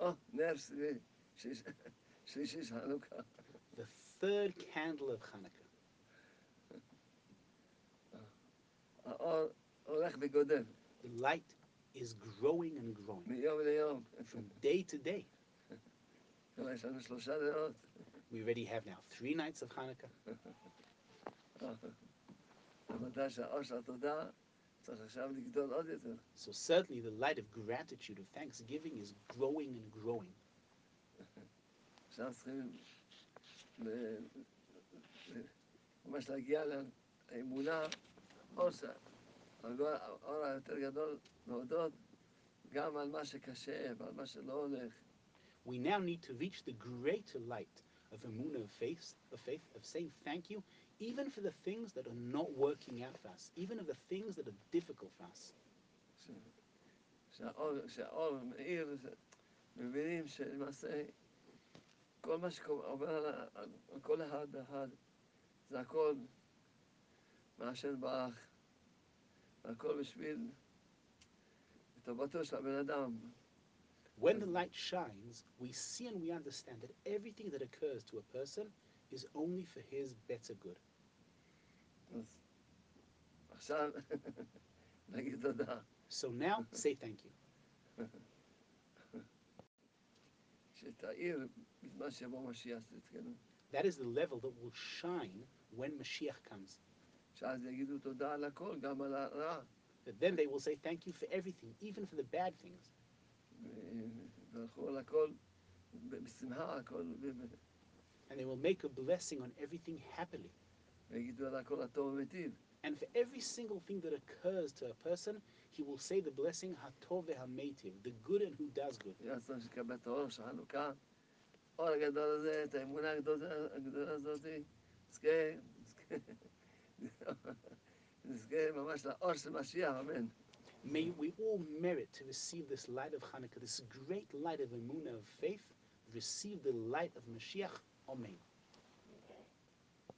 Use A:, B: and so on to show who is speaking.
A: Oh, there's the, she's, this is Hanukkah.
B: The third candle of Hanukkah. the light is growing and growing from day to day. We already have now three nights of Hanukkah. So certainly the light of gratitude, of thanksgiving, is growing and growing. We now need to reach the greater light of emunah, of faith, of faith, of saying thank you, even for the things that are not working out for us, even of the things that are difficult for us.
A: ש- שהאור, שהאור מאיר, זה- מבינים שלמעשה כל מה שעובר על, ה- על, על כל אחד ואחד, זה הכל מהשם ברך, והכל בשביל טובתו של הבן אדם.
B: When the light shines, we see and we understand that everything that occurs to a person is only for his better good. So now say thank you. That is the level that will shine when Mashiach comes. But then they will say thank you for everything, even for the bad things. And they will make a blessing on everything happily.
A: ויגידו על הכל הטוב ומיטיב.
B: And for every single thing that occurs to a person, he will say the blessing Hatov ve'Hametiv, the good and who does good.
A: יהיה רצון שתקבל את האור של חנוכה, האור הגדול הזה, את האמונה הגדולה הגדולה הזאת, נזכה, נזכה, נזכה ממש לאור של משיח, אמן.
B: May we all merit to receive this light of Hanukkah, this great light of Emunah, of faith, receive the light of Mashiach. Amen.